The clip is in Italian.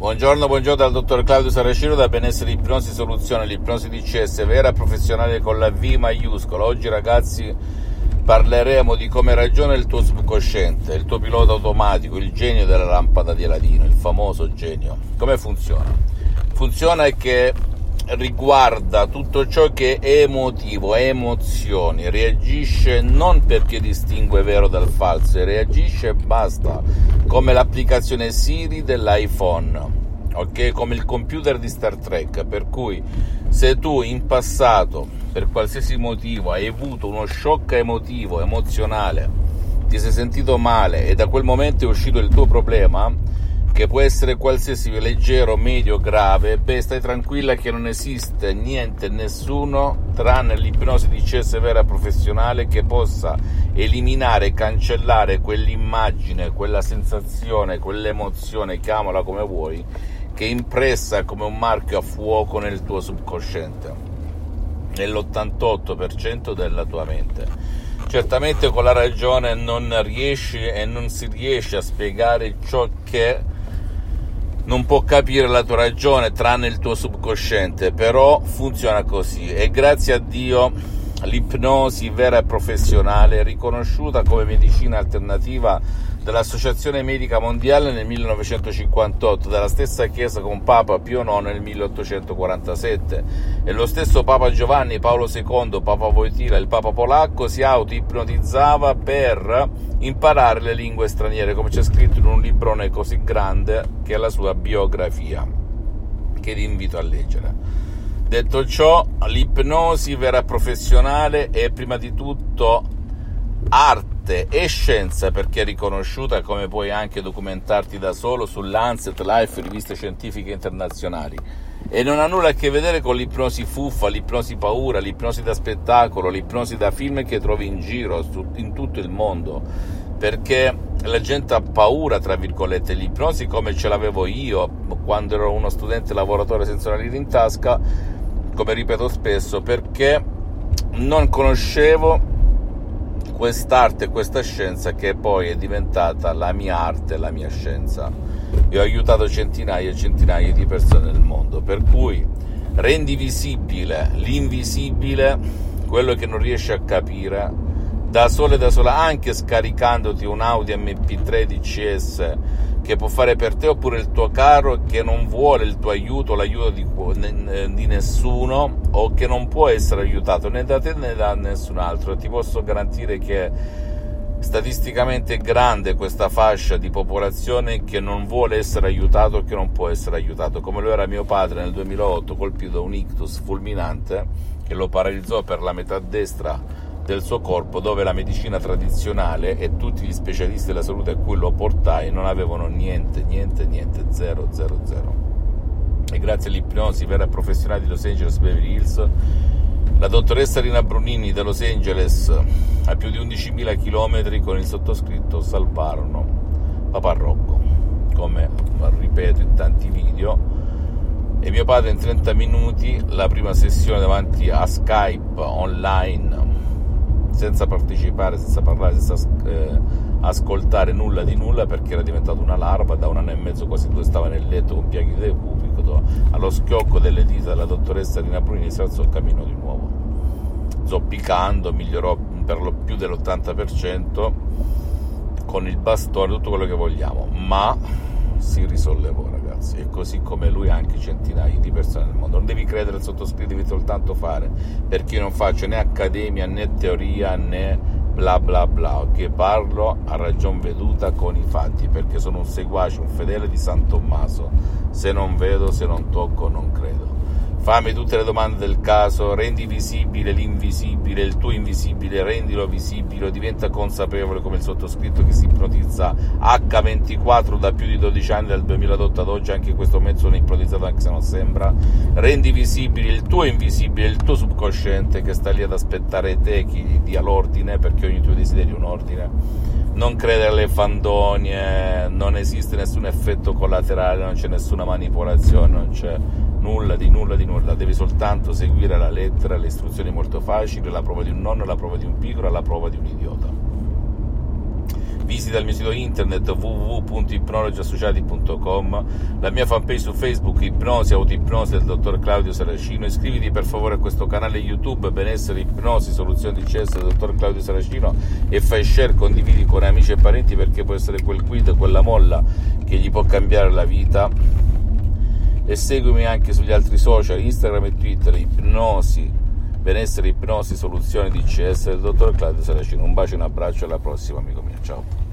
Buongiorno, buongiorno dal dottor Claudio Saracino da Benessere Ipnosi Soluzione, l'ipnosi DCS vera professionale con la V maiuscola. Oggi ragazzi parleremo di come ragiona il tuo subconsciente, il tuo pilota automatico, il genio della lampada di Aladino, il famoso genio. Come funziona? Funziona che riguarda tutto ciò che è emotivo, emozioni, reagisce non perché distingue vero dal falso, reagisce e basta, come l'applicazione Siri dell'iPhone, ok? Come il computer di Star Trek, per cui se tu in passato, per qualsiasi motivo, hai avuto uno shock emotivo, emozionale, ti sei sentito male e da quel momento è uscito il tuo problema, che può essere qualsiasi leggero, medio, grave, beh, stai tranquilla che non esiste niente, nessuno, tranne l'ipnosi di CS vera professionale, che possa eliminare, cancellare quell'immagine, quella sensazione, quell'emozione, chiamala come vuoi, che è impressa come un marchio a fuoco nel tuo subconsciente, nell'88% della tua mente. Certamente con la ragione non riesci e non si riesce a spiegare ciò che non può capire la tua ragione tranne il tuo subconsciente, però funziona così. E grazie a Dio l'ipnosi vera e professionale riconosciuta come medicina alternativa dall'Associazione Medica Mondiale nel 1958, dalla stessa Chiesa con Papa Pio IX nel 1847 e lo stesso Papa Giovanni Paolo II, Papa Wojtyla, il Papa polacco si auto-ipnotizzava per imparare le lingue straniere, come c'è scritto in un librone così grande che è la sua biografia, che vi invito a leggere. Detto ciò, l'ipnosi vera professionale è prima di tutto arte e scienza perché è riconosciuta come puoi anche documentarti da solo sull'Ancet Life, riviste scientifiche internazionali. E non ha nulla a che vedere con l'ipnosi fuffa, l'ipnosi paura, l'ipnosi da spettacolo, l'ipnosi da film che trovi in giro in tutto il mondo. Perché la gente ha paura, tra virgolette, l'ipnosi come ce l'avevo io quando ero uno studente lavoratore senza una lira in tasca, come ripeto spesso, perché non conoscevo quest'arte e questa scienza che poi è diventata la mia arte, la mia scienza. E ho aiutato centinaia e centinaia di persone nel mondo, per cui rendi visibile l'invisibile, quello che non riesci a capire, da sola e da sola, anche scaricandoti un Audi MP3 DCS che può fare per te oppure il tuo caro che non vuole il tuo aiuto, l'aiuto di, di, nessuno o che non può essere aiutato né da te né da nessun altro. Ti posso garantire che statisticamente è grande questa fascia di popolazione che non vuole essere aiutato o che non può essere aiutato, come lo era mio padre nel 2008 colpito da un ictus fulminante che lo paralizzò per la metà destra del suo corpo dove la medicina tradizionale e tutti gli specialisti della salute a cui lo portai non avevano niente, niente, niente, zero, zero, zero. E grazie all'ipnosi vera professionale di Los Angeles Beverly Hills, la dottoressa Rina Brunini da Los Angeles a più di 11.000 km con il sottoscritto salvarono Papà Rocco, come ripeto in tanti video e mio padre in 30 minuti la prima sessione davanti a Skype online senza partecipare, senza parlare, senza eh, ascoltare nulla di nulla perché era diventato una larva da un anno e mezzo quasi due stava nel letto con piaghi di decubito allo schiocco delle dita della dottoressa Rina Bruni si alzò il cammino di nuovo zoppicando migliorò per lo più dell'80% con il bastone tutto quello che vogliamo. Ma si risollevò ragazzi. E così come lui anche centinaia di persone nel mondo. Non devi credere al sottoscritto devi soltanto fare. Perché io non faccio né accademia né teoria né bla bla bla. Che parlo a ragion veduta con i fatti perché sono un seguace un fedele di San Tommaso. Se non vedo se non tocco non credo Fammi tutte le domande del caso, rendi visibile l'invisibile, il tuo invisibile, rendilo visibile, diventa consapevole come il sottoscritto che si ipnotizza H24 da più di 12 anni, dal 2008 ad oggi, anche in questo momento sono ipnotizzato anche se non sembra. Rendi visibile il tuo invisibile, il tuo subconsciente che sta lì ad aspettare te che gli dia l'ordine, perché ogni tuo desiderio è un ordine. Non credere alle fandonie, non esiste nessun effetto collaterale, non c'è nessuna manipolazione, non c'è nulla di nulla di nulla, devi soltanto seguire la lettera, le istruzioni molto facili, la prova di un nonno, la prova di un piccolo, la prova di un idiota. visita il mio sito internet www.ipnologiassociati.com, la mia fanpage su Facebook Ipnosi Autoipnosi del dottor Claudio Saracino, iscriviti per favore a questo canale YouTube Benessere Ipnosi Soluzioni DCS del dottor Claudio Saracino e fai share, condividi con amici e parenti perché può essere quel quid, quella molla che gli può cambiare la vita e seguimi anche sugli altri social, Instagram e Twitter, Ipnosi benessere, ipnosi, soluzioni DCS del dottor Claudio Saracino. Un bacio e un abbraccio, alla prossima amico mio, ciao.